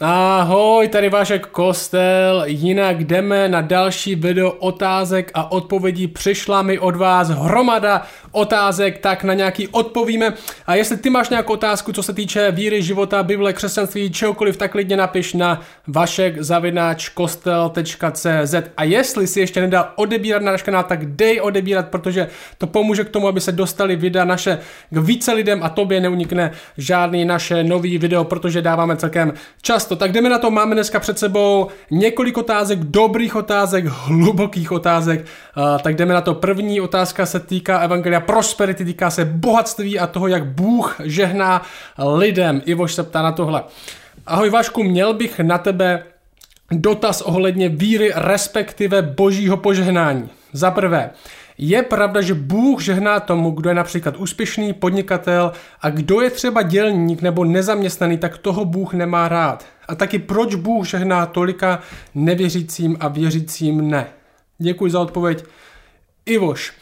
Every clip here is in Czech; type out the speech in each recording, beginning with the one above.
Ah, Ahoj, tady Vašek Kostel, jinak jdeme na další video otázek a odpovědí. Přišla mi od vás hromada otázek, tak na nějaký odpovíme. A jestli ty máš nějakou otázku, co se týče víry, života, Bible, křesťanství, čehokoliv, tak klidně napiš na vašek.kostel.cz A jestli si ještě nedal odebírat na náš kanál, tak dej odebírat, protože to pomůže k tomu, aby se dostali videa naše k více lidem a tobě neunikne žádný naše nový video, protože dáváme celkem často. Tak jdeme na to, máme dneska před sebou několik otázek, dobrých otázek, hlubokých otázek. Uh, tak jdeme na to. První otázka se týká Evangelia Prosperity, týká se bohatství a toho, jak Bůh žehná lidem. Ivoš se ptá na tohle. Ahoj Vašku, měl bych na tebe dotaz ohledně víry, respektive božího požehnání. Za prvé, je pravda, že Bůh žehná tomu, kdo je například úspěšný podnikatel a kdo je třeba dělník nebo nezaměstnaný, tak toho Bůh nemá rád. A taky proč Bůh žehná tolika nevěřícím a věřícím ne? Děkuji za odpověď. Ivoš.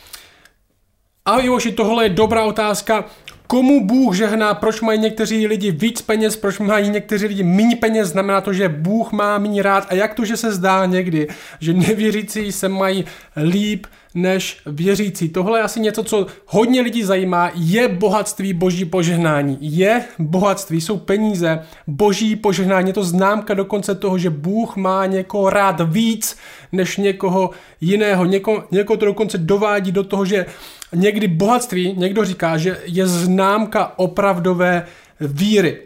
A Ivoši, tohle je dobrá otázka. Komu Bůh žehná, proč mají někteří lidi víc peněz, proč mají někteří lidi méně peněz, znamená to, že Bůh má méně rád a jak to, že se zdá někdy, že nevěřící se mají líp než věřící. Tohle je asi něco, co hodně lidí zajímá, je bohatství boží požehnání. Je bohatství, jsou peníze, boží požehnání, je to známka dokonce toho, že Bůh má někoho rád víc než někoho jiného. Něko, někoho to dokonce dovádí do toho, že někdy bohatství, někdo říká, že je známka opravdové víry.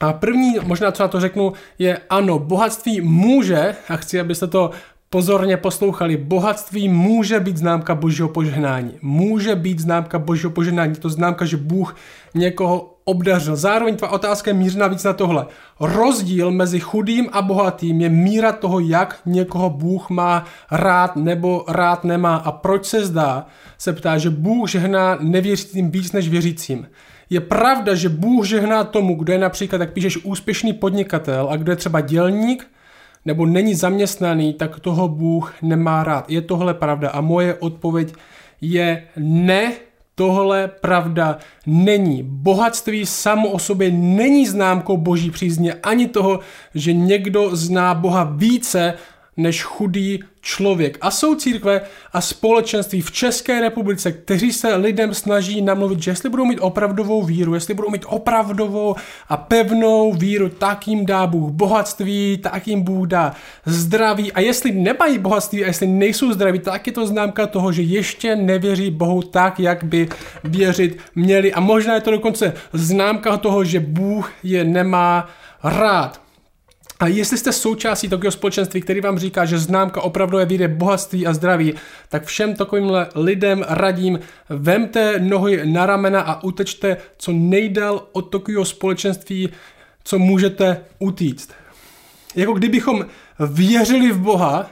A první, možná co na to řeknu, je ano, bohatství může, a chci, abyste to pozorně poslouchali, bohatství může být známka božího požehnání. Může být známka božího požehnání. To známka, že Bůh někoho obdařil. Zároveň tvá otázka je mířena víc na tohle. Rozdíl mezi chudým a bohatým je míra toho, jak někoho Bůh má rád nebo rád nemá. A proč se zdá, se ptá, že Bůh žehná nevěřícím víc než věřícím. Je pravda, že Bůh žehná tomu, kdo je například, jak píšeš, úspěšný podnikatel a kdo je třeba dělník, nebo není zaměstnaný, tak toho Bůh nemá rád. Je tohle pravda? A moje odpověď je ne, tohle pravda není. Bohatství samo o sobě není známkou boží přízně, ani toho, že někdo zná Boha více než chudý člověk. A jsou církve a společenství v České republice, kteří se lidem snaží namluvit, že jestli budou mít opravdovou víru, jestli budou mít opravdovou a pevnou víru, tak jim dá Bůh bohatství, tak jim Bůh dá zdraví. A jestli nemají bohatství a jestli nejsou zdraví, tak je to známka toho, že ještě nevěří Bohu tak, jak by věřit měli. A možná je to dokonce známka toho, že Bůh je nemá rád. A jestli jste součástí takového společenství, který vám říká, že známka opravdu je víry bohatství a zdraví, tak všem takovýmhle lidem radím, vemte nohy na ramena a utečte co nejdál od takového společenství, co můžete utíct. Jako kdybychom věřili v Boha,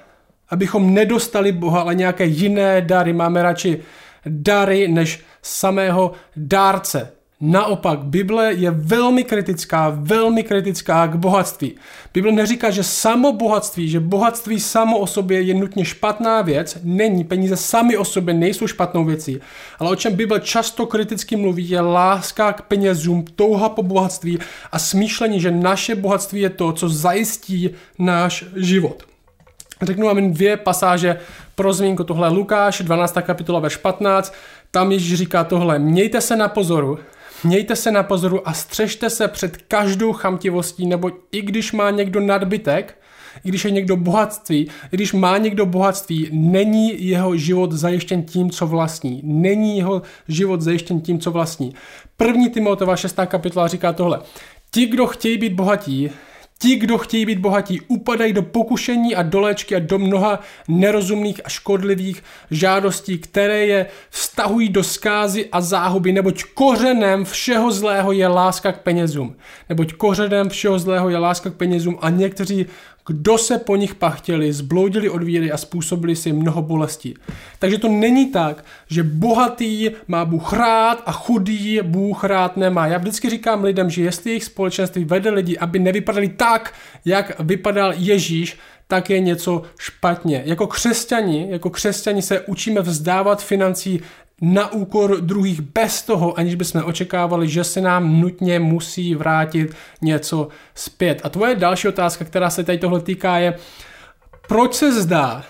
abychom nedostali Boha, ale nějaké jiné dary. Máme radši dary než samého dárce. Naopak, Bible je velmi kritická, velmi kritická k bohatství. Bible neříká, že samo bohatství, že bohatství samo o sobě je nutně špatná věc, není, peníze sami o sobě nejsou špatnou věcí. Ale o čem Bible často kriticky mluví, je láska k penězům, touha po bohatství a smýšlení, že naše bohatství je to, co zajistí náš život. Řeknu vám jen dvě pasáže pro zmínku. Tohle Lukáš, 12. kapitola ve 15. Tam Ježíš říká tohle. Mějte se na pozoru, Mějte se na pozoru a střežte se před každou chamtivostí, nebo i když má někdo nadbytek, i když je někdo bohatství, i když má někdo bohatství, není jeho život zajištěn tím, co vlastní. Není jeho život zajištěn tím, co vlastní. První Timotova 6. kapitola říká tohle. Ti, kdo chtějí být bohatí, Ti, kdo chtějí být bohatí, upadají do pokušení a doléčky a do mnoha nerozumných a škodlivých žádostí, které je vztahují do skázy a záhuby, neboť kořenem všeho zlého je láska k penězům. Neboť kořenem všeho zlého je láska k penězům a někteří kdo se po nich pachtěli, zbloudili od víry a způsobili si mnoho bolestí. Takže to není tak, že bohatý má Bůh rád a chudý Bůh rád nemá. Já vždycky říkám lidem, že jestli jejich společenství vede lidi, aby nevypadali tak, jak vypadal Ježíš, tak je něco špatně. Jako křesťani, jako křesťani se učíme vzdávat financí na úkor druhých bez toho, aniž bychom očekávali, že se nám nutně musí vrátit něco zpět. A tvoje další otázka, která se tady tohle týká, je, proč se zdá,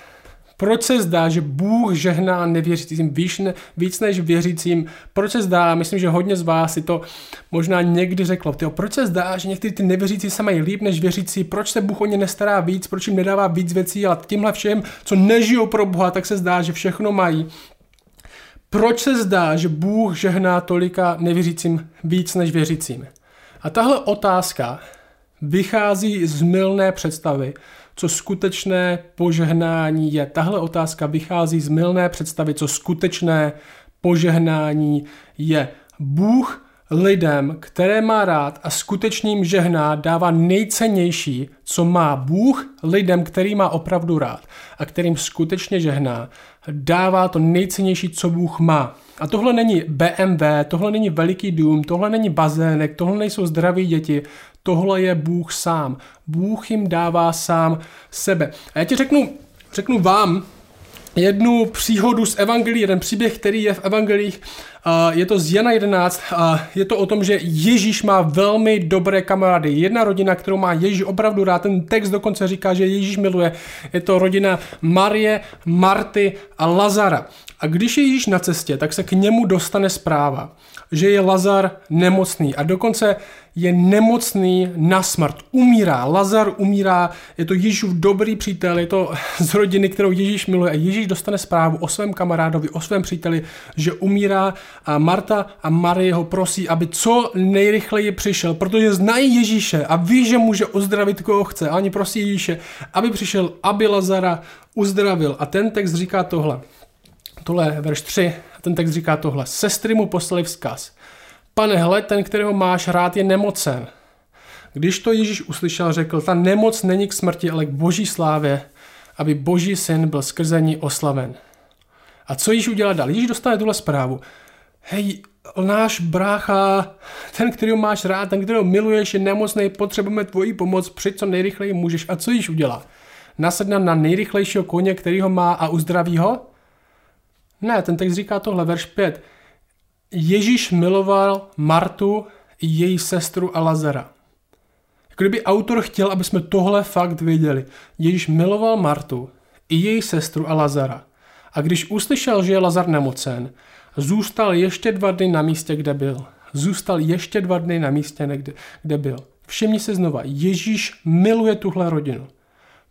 proč se zdá, že Bůh žehná nevěřícím víc, ne, víc než věřícím? Proč se zdá, myslím, že hodně z vás si to možná někdy řeklo, tyjo, proč se zdá, že někteří ty nevěřící se mají líp než věřící, proč se Bůh o ně nestará víc, proč jim nedává víc věcí, ale tímhle všem, co nežijou pro Boha, tak se zdá, že všechno mají. Proč se zdá, že Bůh žehná tolika nevěřícím víc než věřícím? A tahle otázka vychází z milné představy, co skutečné požehnání je. Tahle otázka vychází z milné představy, co skutečné požehnání je. Bůh lidem, které má rád a skutečným žehná, dává nejcennější, co má Bůh lidem, který má opravdu rád a kterým skutečně žehná, dává to nejcennější, co Bůh má. A tohle není BMW, tohle není veliký dům, tohle není bazének, tohle nejsou zdraví děti, tohle je Bůh sám. Bůh jim dává sám sebe. A já ti řeknu, řeknu vám, jednu příhodu z Evangelii, jeden příběh, který je v Evangelích. Je to z Jana 11 a je to o tom, že Ježíš má velmi dobré kamarády. Jedna rodina, kterou má Ježíš opravdu rád, ten text dokonce říká, že Ježíš miluje. Je to rodina Marie, Marty a Lazara. A když je Ježíš na cestě, tak se k němu dostane zpráva, že je Lazar nemocný a dokonce je nemocný na smrt, umírá. Lazar umírá, je to Ježíšův dobrý přítel, je to z rodiny, kterou Ježíš miluje a Ježíš dostane zprávu o svém kamarádovi, o svém příteli, že umírá a Marta a Marie ho prosí, aby co nejrychleji přišel, protože znají Ježíše a ví, že může uzdravit koho chce. A oni prosí Ježíše, aby přišel, aby Lazara uzdravil. A ten text říká tohle. Tohle je verš 3. Ten text říká tohle. Sestry mu poslali vzkaz. Pane, hle, ten, kterého máš rád, je nemocen. Když to Ježíš uslyšel, řekl, ta nemoc není k smrti, ale k boží slávě, aby boží syn byl skrze ní oslaven. A co Ježíš udělal dál? Ježíš dostane tuhle zprávu. Hej, náš brácha, ten, kterého máš rád, ten, kterého miluješ, je nemocný, potřebujeme tvoji pomoc, přijď co nejrychleji můžeš. A co Ježíš udělá? Nasedne na nejrychlejšího koně, který ho má a uzdraví ho? Ne, ten text říká tohle, verš 5. Ježíš miloval Martu i její sestru a Lazara. Jako kdyby autor chtěl, aby jsme tohle fakt věděli. Ježíš miloval Martu i její sestru a Lazara. A když uslyšel, že je Lazar nemocen, zůstal ještě dva dny na místě, kde byl. Zůstal ještě dva dny na místě, kde, kde byl. Všimni si znova, Ježíš miluje tuhle rodinu.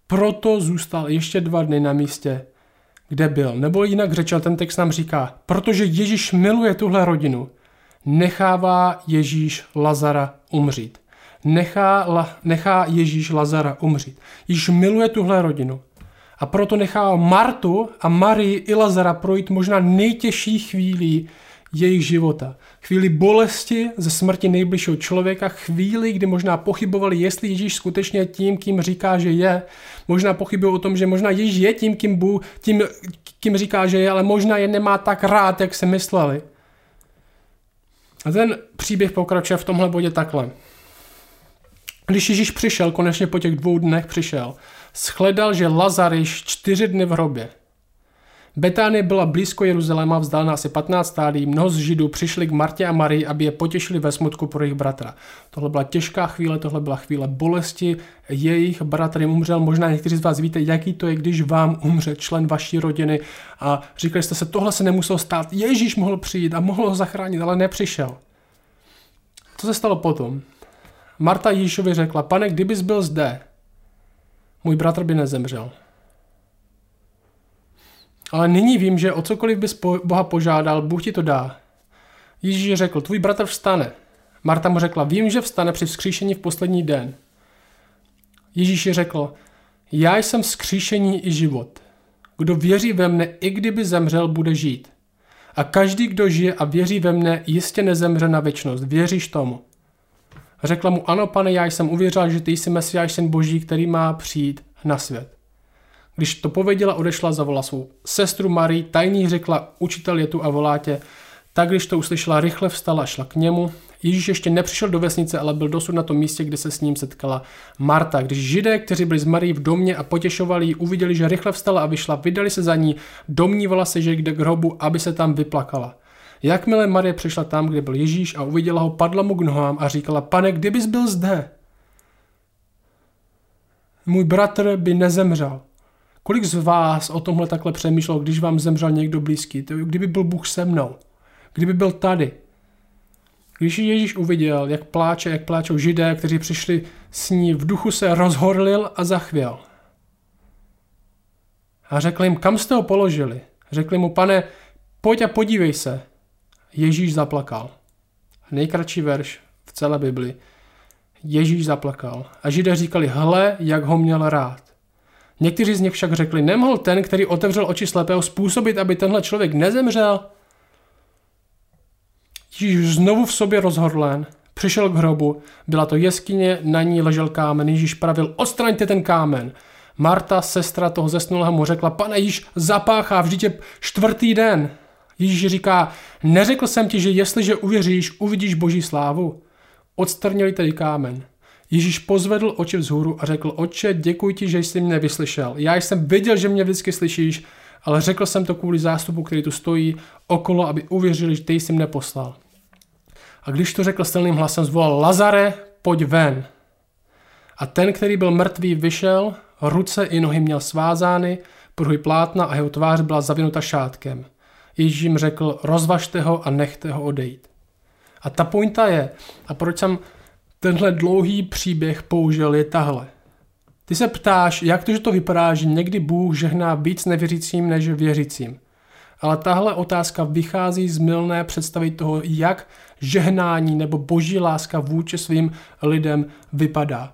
Proto zůstal ještě dva dny na místě, kde byl. Nebo jinak řečeno, ten text nám říká, protože Ježíš miluje tuhle rodinu, nechává Ježíš Lazara umřít. Nechá, la, nechá Ježíš Lazara umřít. Ježíš miluje tuhle rodinu. A proto nechá Martu a Marii i Lazara projít možná nejtěžší chvíli jejich života. Chvíli bolesti ze smrti nejbližšího člověka, chvíli, kdy možná pochybovali, jestli Ježíš skutečně tím, kým říká, že je. Možná pochybují o tom, že možná Ježíš je tím, kým, Bůh, tím, kým říká, že je, ale možná je nemá tak rád, jak se mysleli. A ten příběh pokračuje v tomhle bodě takhle. Když Ježíš přišel, konečně po těch dvou dnech přišel, shledal, že Lazar již čtyři dny v hrobě. Betánie byla blízko Jeruzaléma, vzdálená asi 15 stádí. Mnoho z Židů přišli k Martě a Marii, aby je potěšili ve smutku pro jejich bratra. Tohle byla těžká chvíle, tohle byla chvíle bolesti. Jejich bratr jim umřel. Možná někteří z vás víte, jaký to je, když vám umře člen vaší rodiny a říkali jste se, tohle se nemuselo stát. Ježíš mohl přijít a mohl ho zachránit, ale nepřišel. Co se stalo potom? Marta Ježíšovi řekla, pane, kdybys byl zde, můj bratr by nezemřel. Ale nyní vím, že o cokoliv bys Boha požádal, Bůh ti to dá. Ježíš řekl, tvůj bratr vstane. Marta mu řekla, vím, že vstane při vzkříšení v poslední den. Ježíš řekl, já jsem vzkříšení i život. Kdo věří ve mne, i kdyby zemřel, bude žít. A každý, kdo žije a věří ve mne, jistě nezemře na věčnost. Věříš tomu? Řekla mu, ano, pane, já jsem uvěřil, že ty jsi Mesiáš, syn Boží, který má přijít na svět. Když to pověděla, odešla, zavolala svou sestru Marii, tajný řekla, učitel je tu a volá tě. Tak když to uslyšela, rychle vstala a šla k němu. Ježíš ještě nepřišel do vesnice, ale byl dosud na tom místě, kde se s ním setkala Marta. Když židé, kteří byli s Marí v domě a potěšovali ji, uviděli, že rychle vstala a vyšla, vydali se za ní, domnívala se, že jde k hrobu, aby se tam vyplakala. Jakmile Marie přišla tam, kde byl Ježíš a uviděla ho, padla mu k nohám a říkala, pane, kdybys byl zde, můj bratr by nezemřel. Kolik z vás o tomhle takhle přemýšlelo, když vám zemřel někdo blízký? Kdyby byl Bůh se mnou? Kdyby byl tady? Když Ježíš uviděl, jak pláče, jak pláčou židé, kteří přišli s ní, v duchu se rozhorlil a zachvěl. A řekl jim, kam jste ho položili? Řekli mu, pane, pojď a podívej se. Ježíš zaplakal. Nejkratší verš v celé Bibli. Ježíš zaplakal. A židé říkali, hle, jak ho měl rád. Někteří z nich však řekli, nemohl ten, který otevřel oči slepého, způsobit, aby tenhle člověk nezemřel? Ježíš znovu v sobě rozhodlen, přišel k hrobu, byla to jeskyně, na ní ležel kámen, Ježíš pravil, odstraňte ten kámen. Marta, sestra toho zesnulého, mu řekla, pane Ježíš zapáchá, vždyť je čtvrtý den. Ježíš říká, neřekl jsem ti, že jestliže uvěříš, uvidíš boží slávu. Odstrnili tedy kámen. Ježíš pozvedl oči vzhůru a řekl, oče, děkuji ti, že jsi mě vyslyšel. Já jsem viděl, že mě vždycky slyšíš, ale řekl jsem to kvůli zástupu, který tu stojí okolo, aby uvěřili, že ty jsi mě poslal. A když to řekl silným hlasem, zvolal Lazare, pojď ven. A ten, který byl mrtvý, vyšel, ruce i nohy měl svázány, pruhy plátna a jeho tvář byla zavinuta šátkem. Ježíš jim řekl, rozvažte ho a nechte ho odejít. A ta pointa je, a proč jsem tenhle dlouhý příběh použil, je tahle. Ty se ptáš, jak to, že to vypadá, že někdy Bůh žehná víc nevěřícím než věřícím. Ale tahle otázka vychází z milné představy toho, jak žehnání nebo boží láska vůči svým lidem vypadá.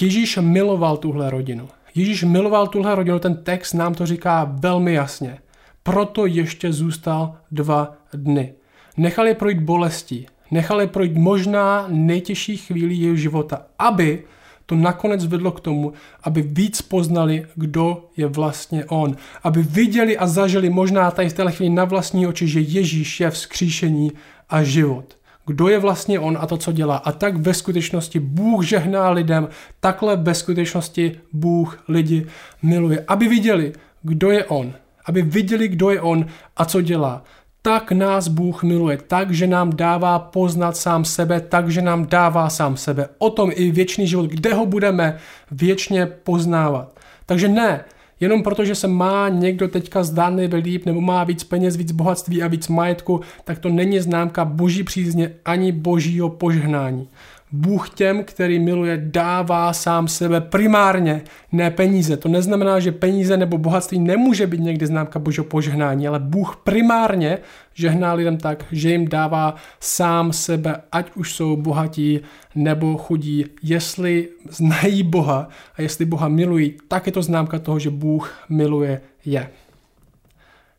Ježíš miloval tuhle rodinu. Ježíš miloval tuhle rodinu, ten text nám to říká velmi jasně. Proto ještě zůstal dva dny. Nechal je projít bolestí, nechal je projít možná nejtěžší chvíli jeho života, aby to nakonec vedlo k tomu, aby víc poznali, kdo je vlastně on. Aby viděli a zažili možná tady v téhle chvíli na vlastní oči, že Ježíš je vzkříšení a život. Kdo je vlastně on a to, co dělá. A tak ve skutečnosti Bůh žehná lidem, takhle ve skutečnosti Bůh lidi miluje. Aby viděli, kdo je on. Aby viděli, kdo je on a co dělá tak nás Bůh miluje, tak, že nám dává poznat sám sebe, tak, že nám dává sám sebe. O tom i věčný život, kde ho budeme věčně poznávat. Takže ne, jenom protože se má někdo teďka zdánlivě líp, nebo má víc peněz, víc bohatství a víc majetku, tak to není známka boží přízně ani božího požehnání. Bůh těm, který miluje, dává sám sebe primárně, ne peníze. To neznamená, že peníze nebo bohatství nemůže být někdy známka božího požehnání, ale Bůh primárně žehná lidem tak, že jim dává sám sebe, ať už jsou bohatí nebo chudí. Jestli znají Boha a jestli Boha milují, tak je to známka toho, že Bůh miluje je.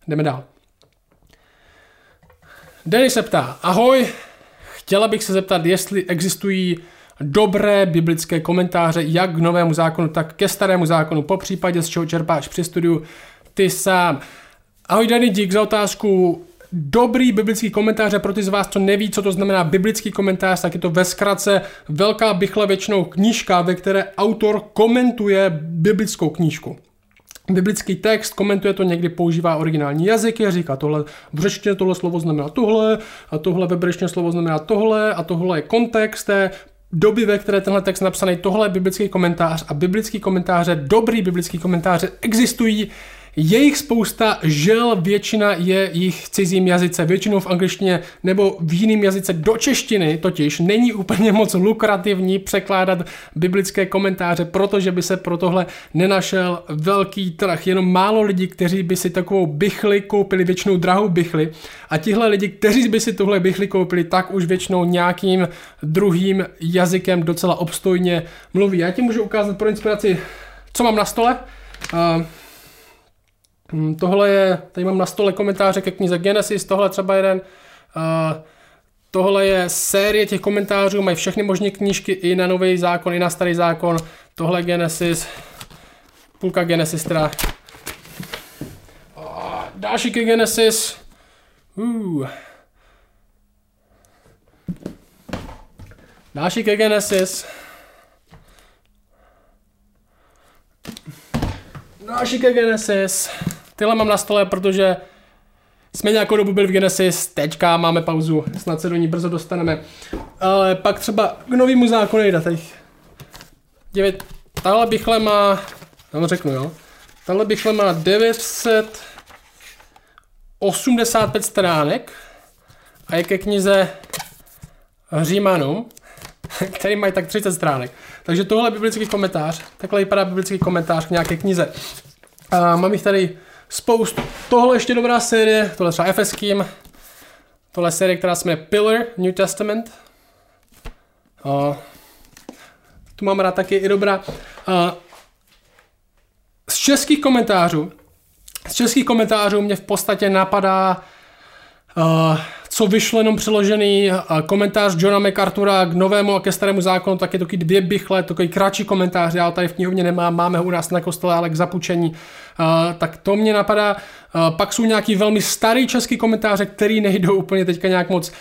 Jdeme dál. Denis se ptá, ahoj, Chtěla bych se zeptat, jestli existují dobré biblické komentáře jak k novému zákonu, tak ke starému zákonu, po případě z čeho čerpáš při studiu ty sám. Ahoj Dani, dík za otázku. Dobrý biblický komentáře pro ty z vás, co neví, co to znamená biblický komentář, tak je to ve zkratce velká bychle většinou knížka, ve které autor komentuje biblickou knížku biblický text, komentuje to, někdy používá originální jazyky, říká tohle v řečtině tohle slovo znamená tohle, a tohle ve brečtině slovo znamená tohle, a tohle je kontext té doby, ve které tenhle text napsaný, tohle je biblický komentář a biblický komentáře, dobrý biblický komentáře existují je jich spousta, žel většina je jich cizím jazyce, většinou v angličtině nebo v jiném jazyce do češtiny, totiž není úplně moc lukrativní překládat biblické komentáře, protože by se pro tohle nenašel velký trh. Jenom málo lidí, kteří by si takovou bychli koupili, většinou drahou bychli a tihle lidi, kteří by si tuhle bychli koupili, tak už většinou nějakým druhým jazykem docela obstojně mluví. Já ti můžu ukázat pro inspiraci, co mám na stole. Uh, Hmm, tohle je, tady mám na stole komentáře ke knize Genesis, tohle třeba jeden. Uh, tohle je série těch komentářů, mají všechny možné knížky i na nový zákon, i na starý zákon. Tohle Genesis, půlka Genesis teda. Uh, další ke Genesis. Uh. Další ke Genesis. Další ke Genesis. Tyhle mám na stole, protože jsme nějakou dobu byli v Genesis, teďka máme pauzu, snad se do ní brzo dostaneme. Ale pak třeba k novému zákonu jde teď. Děvět, tahle bychle má, já řeknu jo, tahle bychle má 985 stránek a je ke knize Římanům, který mají tak 30 stránek. Takže tohle je biblický komentář, takhle vypadá biblický komentář k nějaké knize. A mám jich tady spoustu. Tohle ještě dobrá série, tohle třeba Efeským, tohle je série, která se jmenuje Pillar New Testament. A tu mám rád taky i dobrá. A z českých komentářů, z českých komentářů mě v podstatě napadá uh, co vyšlo jenom přeložený komentář Johna MacArthura k novému a ke starému zákonu, tak je to dvě bychle, takový kratší komentář, já ho tady v knihovně nemám, máme ho u nás na kostele, ale k zapučení. Uh, tak to mě napadá. Pak jsou nějaký velmi starý český komentáře, který nejdou úplně teďka nějak moc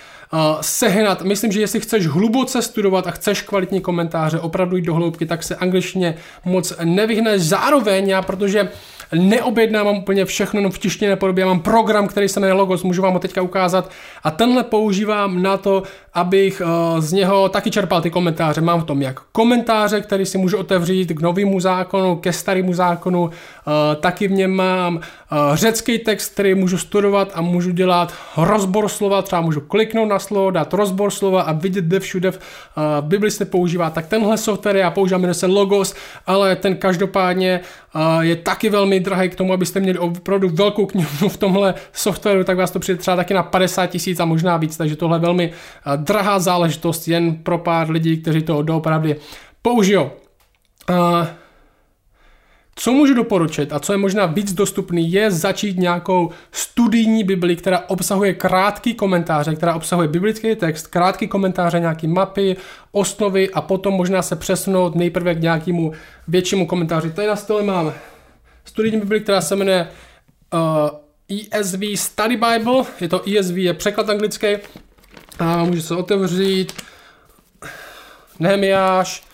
sehnat. Myslím, že jestli chceš hluboce studovat a chceš kvalitní komentáře, opravdu jít do hloubky, tak se angličtině moc nevyhneš. Zároveň já, protože neobjednávám úplně všechno no v tištěné podobě, já mám program, který se jmenuje Logos, můžu vám ho teďka ukázat a tenhle používám na to, abych uh, z něho taky čerpal ty komentáře. Mám v tom jak komentáře, který si můžu otevřít k novému zákonu, ke starému zákonu, taky v něm mám uh, řecký text, který můžu studovat a můžu dělat rozbor slova, třeba můžu kliknout na slovo, dát rozbor slova a vidět, kde všude v uh, Bibli se používá. Tak tenhle software já používám, jmenuje se Logos, ale ten každopádně je taky velmi drahý k tomu, abyste měli opravdu velkou knihu v tomhle softwaru, tak vás to přijde třeba taky na 50 tisíc a možná víc, takže tohle je velmi drahá záležitost jen pro pár lidí, kteří to doopravdy použijou. Uh, co můžu doporučit a co je možná víc dostupný, je začít nějakou studijní Bibli, která obsahuje krátký komentáře, která obsahuje biblický text, krátký komentáře, nějaký mapy, osnovy a potom možná se přesunout nejprve k nějakému většímu komentáři. Tady na stole mám studijní Bibli, která se jmenuje uh, ESV Study Bible, je to ESV, je překlad anglický a může se otevřít Nehemiáš,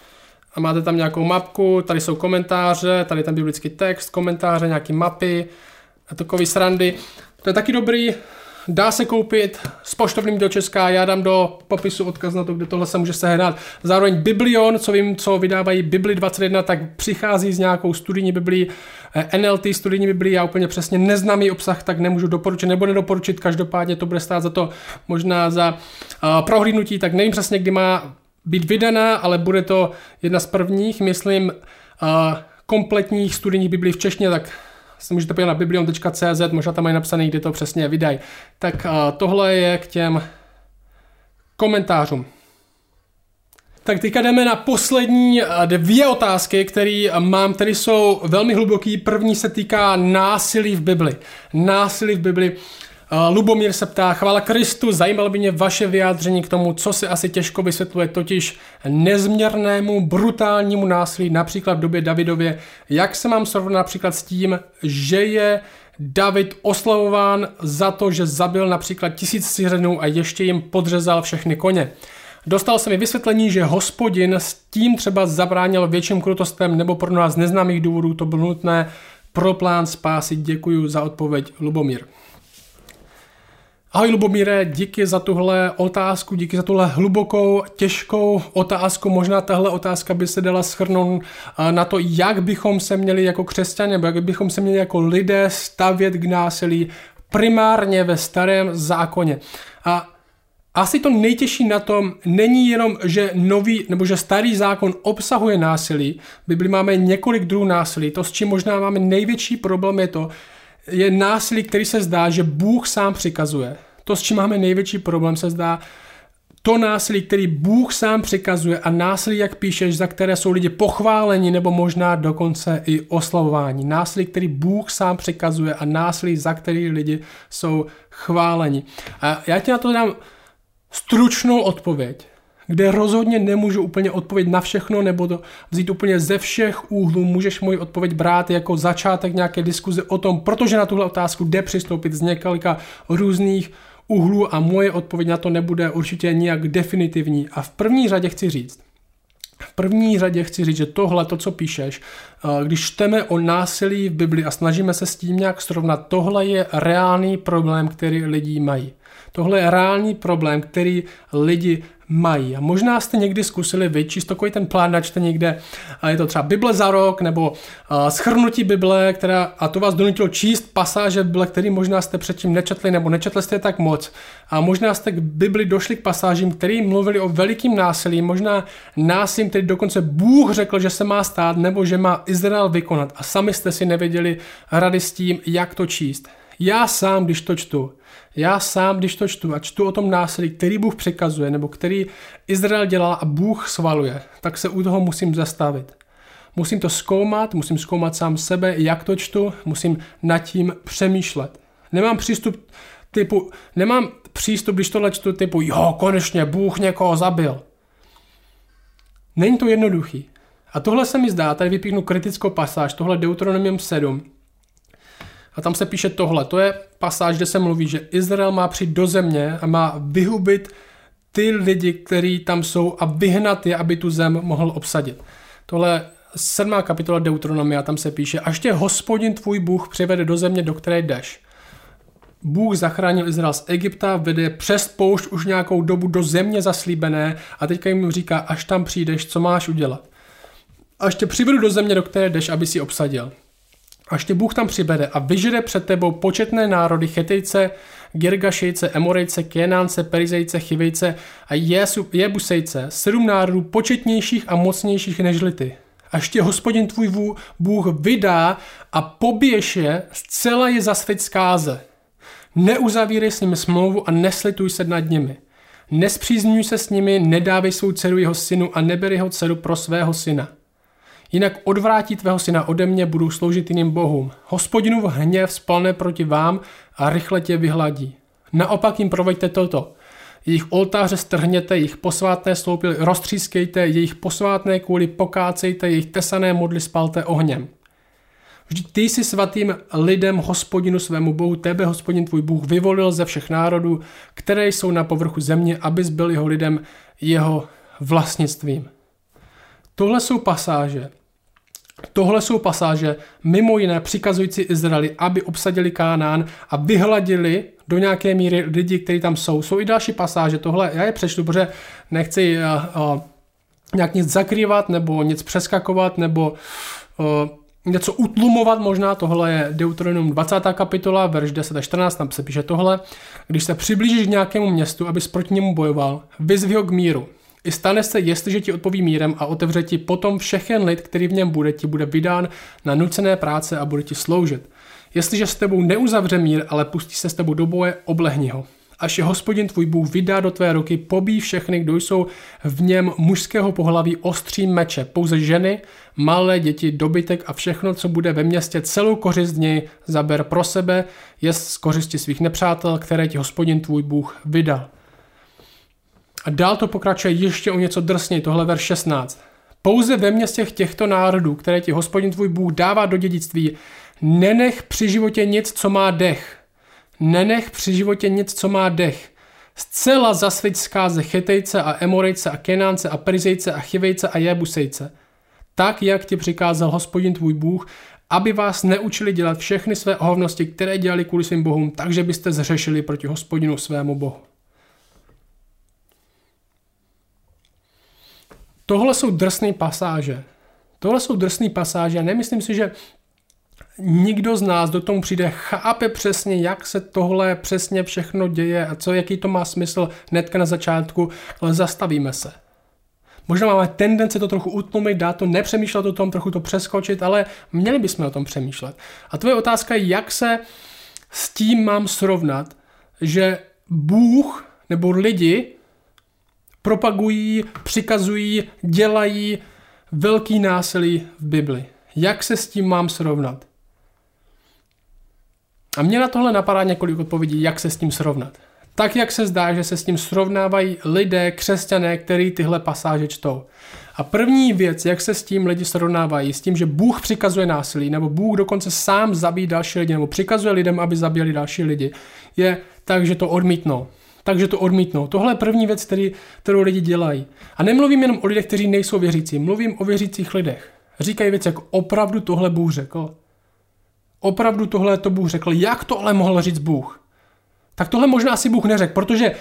a máte tam nějakou mapku, tady jsou komentáře, tady ten biblický text, komentáře, nějaké mapy a takový srandy. To je taky dobrý, dá se koupit s poštovným do Česka, já dám do popisu odkaz na to, kde tohle se může sehnat. Zároveň Biblion, co vím, co vydávají Bibli 21, tak přichází s nějakou studijní Biblí, eh, NLT studijní Biblii, já úplně přesně neznámý obsah, tak nemůžu doporučit nebo nedoporučit, každopádně to bude stát za to možná za uh, prohlídnutí, tak nevím přesně, kdy má být vydaná, ale bude to jedna z prvních, myslím, kompletních studijních biblí v češtině, tak se můžete podívat na biblion.cz, možná tam mají napsané, kde to přesně vydají. Tak tohle je k těm komentářům. Tak teďka jdeme na poslední dvě otázky, které mám, které jsou velmi hluboký. První se týká násilí v Bibli. Násilí v Bibli. Lubomír se ptá, chvála Kristu, zajímalo by mě vaše vyjádření k tomu, co se asi těžko vysvětluje, totiž nezměrnému, brutálnímu násilí, například v době Davidově. Jak se mám srovnat například s tím, že je David oslavován za to, že zabil například tisíc syřenů a ještě jim podřezal všechny koně. Dostal se mi vysvětlení, že hospodin s tím třeba zabránil větším krutostem nebo pro nás neznámých důvodů to bylo nutné pro plán spásy. Děkuji za odpověď, Lubomír. Ahoj Lubomíre, díky za tuhle otázku, díky za tuhle hlubokou, těžkou otázku. Možná tahle otázka by se dala schrnout na to, jak bychom se měli jako křesťané, nebo jak bychom se měli jako lidé stavět k násilí primárně ve starém zákoně. A asi to nejtěžší na tom není jenom, že nový nebo že starý zákon obsahuje násilí. V Bibli máme několik druhů násilí. To, s čím možná máme největší problém, je to, je násilí, který se zdá, že Bůh sám přikazuje. To, s čím máme největší problém, se zdá, to násilí, který Bůh sám přikazuje a násilí, jak píšeš, za které jsou lidi pochváleni nebo možná dokonce i oslavování. Násilí, který Bůh sám přikazuje a násilí, za který lidi jsou chváleni. A já ti na to dám stručnou odpověď kde rozhodně nemůžu úplně odpovědět na všechno nebo to vzít úplně ze všech úhlů. Můžeš moji odpověď brát jako začátek nějaké diskuze o tom, protože na tuhle otázku jde přistoupit z několika různých úhlů a moje odpověď na to nebude určitě nijak definitivní. A v první řadě chci říct, v první řadě chci říct, že tohle, to, co píšeš, eh, když čteme o násilí v Bibli a snažíme se s tím nějak srovnat, tohle je reálný problém, který lidi mají. Tohle je reálný problém, který lidi mají. A možná jste někdy zkusili vyčíst takový ten plán, načte někde, a je to třeba Bible za rok, nebo uh, schrnutí Bible, která, a to vás donutilo číst pasáže Bible, který možná jste předtím nečetli, nebo nečetli jste tak moc. A možná jste k Bibli došli k pasážím, který mluvili o velikým násilí, možná násilím, který dokonce Bůh řekl, že se má stát, nebo že má Izrael vykonat. A sami jste si nevěděli rady s tím, jak to číst. Já sám, když to čtu, já sám, když to čtu a čtu o tom násilí, který Bůh přikazuje, nebo který Izrael dělá a Bůh svaluje, tak se u toho musím zastavit. Musím to zkoumat, musím zkoumat sám sebe, jak to čtu, musím nad tím přemýšlet. Nemám přístup typu, nemám přístup, když tohle čtu typu, jo, konečně, Bůh někoho zabil. Není to jednoduchý. A tohle se mi zdá, tady vypíchnu kritickou pasáž, tohle Deuteronomium 7, a tam se píše tohle. To je pasáž, kde se mluví, že Izrael má přijít do země a má vyhubit ty lidi, kteří tam jsou a vyhnat je, aby tu zem mohl obsadit. Tohle sedmá kapitola Deuteronomia, tam se píše, až tě hospodin tvůj Bůh přivede do země, do které jdeš. Bůh zachránil Izrael z Egypta, vede přes poušť už nějakou dobu do země zaslíbené a teďka jim říká, až tam přijdeš, co máš udělat. Až tě přivedu do země, do které jdeš, aby si obsadil až tě Bůh tam přibede a vyžere před tebou početné národy Chetejce, Girgašejce, Emorejce, Kénánce, Perizejce, Chivejce a Jebusejce, sedm národů početnějších a mocnějších než ty. Až tě hospodin tvůj Bůh vydá a pobiješ je, zcela je zasvět zkáze. Neuzavírej s nimi smlouvu a neslituj se nad nimi. Nespřízňuj se s nimi, nedávej svou dceru jeho synu a neber jeho dceru pro svého syna. Jinak odvrátí tvého syna ode mě, budou sloužit jiným bohům. Hospodinův hněv spalne proti vám a rychle tě vyhladí. Naopak jim proveďte toto. Jejich oltáře strhněte, jejich posvátné sloupy roztřískejte, jejich posvátné kvůli pokácejte, jejich tesané modly spalte ohněm. Vždyť ty jsi svatým lidem hospodinu svému bohu, tebe hospodin tvůj Bůh vyvolil ze všech národů, které jsou na povrchu země, abys byl jeho lidem jeho vlastnictvím. Tohle jsou pasáže, Tohle jsou pasáže, mimo jiné přikazující Izraeli, aby obsadili Kánán a vyhladili do nějaké míry lidi, kteří tam jsou. Jsou i další pasáže, tohle já je přečtu, protože nechci uh, uh, nějak nic zakrývat, nebo nic přeskakovat, nebo uh, něco utlumovat možná, tohle je Deuteronomium 20. kapitola, verš 10 a 14, tam se píše tohle. Když se přiblížíš k nějakému městu, abys proti němu bojoval, vyzvi ho k míru. I stane se, jestliže ti odpoví mírem a otevře ti potom všechen lid, který v něm bude, ti bude vydán na nucené práce a bude ti sloužit. Jestliže s tebou neuzavře mír, ale pustí se s tebou do boje, oblehni ho. Až je hospodin tvůj Bůh vydá do tvé ruky, pobí všechny, kdo jsou v něm mužského pohlaví ostří meče, pouze ženy, malé děti, dobytek a všechno, co bude ve městě, celou kořist z něj zaber pro sebe, jest z kořisti svých nepřátel, které ti hospodin tvůj Bůh vydal. A dál to pokračuje ještě o něco drsněji, tohle verš 16. Pouze ve městech těchto národů, které ti hospodin tvůj Bůh dává do dědictví, nenech při životě nic, co má dech. Nenech při životě nic, co má dech. Zcela zasvěť zkáze Chetejce a Emorejce a Kenánce a Perizejce a Chivejce a Jebusejce. Tak, jak ti přikázal hospodin tvůj Bůh, aby vás neučili dělat všechny své ohovnosti, které dělali kvůli svým bohům, takže byste zřešili proti hospodinu svému bohu. Tohle jsou drsné pasáže. Tohle jsou drsné pasáže a nemyslím si, že nikdo z nás do tomu přijde, chápe přesně, jak se tohle přesně všechno děje a co, jaký to má smysl hnedka na začátku, ale zastavíme se. Možná máme tendenci to trochu utlumit, dát to, nepřemýšlet o tom, trochu to přeskočit, ale měli bychom o tom přemýšlet. A tvoje otázka je, jak se s tím mám srovnat, že Bůh nebo lidi propagují, přikazují, dělají velký násilí v Bibli. Jak se s tím mám srovnat? A mě na tohle napadá několik odpovědí, jak se s tím srovnat. Tak, jak se zdá, že se s tím srovnávají lidé, křesťané, který tyhle pasáže čtou. A první věc, jak se s tím lidi srovnávají, s tím, že Bůh přikazuje násilí, nebo Bůh dokonce sám zabíjí další lidi, nebo přikazuje lidem, aby zabili další lidi, je takže to odmítnou. Takže to odmítnou. Tohle je první věc, který, kterou lidi dělají. A nemluvím jenom o lidech, kteří nejsou věřící, mluvím o věřících lidech. Říkají věci jako opravdu tohle Bůh řekl. Opravdu tohle to Bůh řekl. Jak to ale mohl říct Bůh? Tak tohle možná asi Bůh neřekl, protože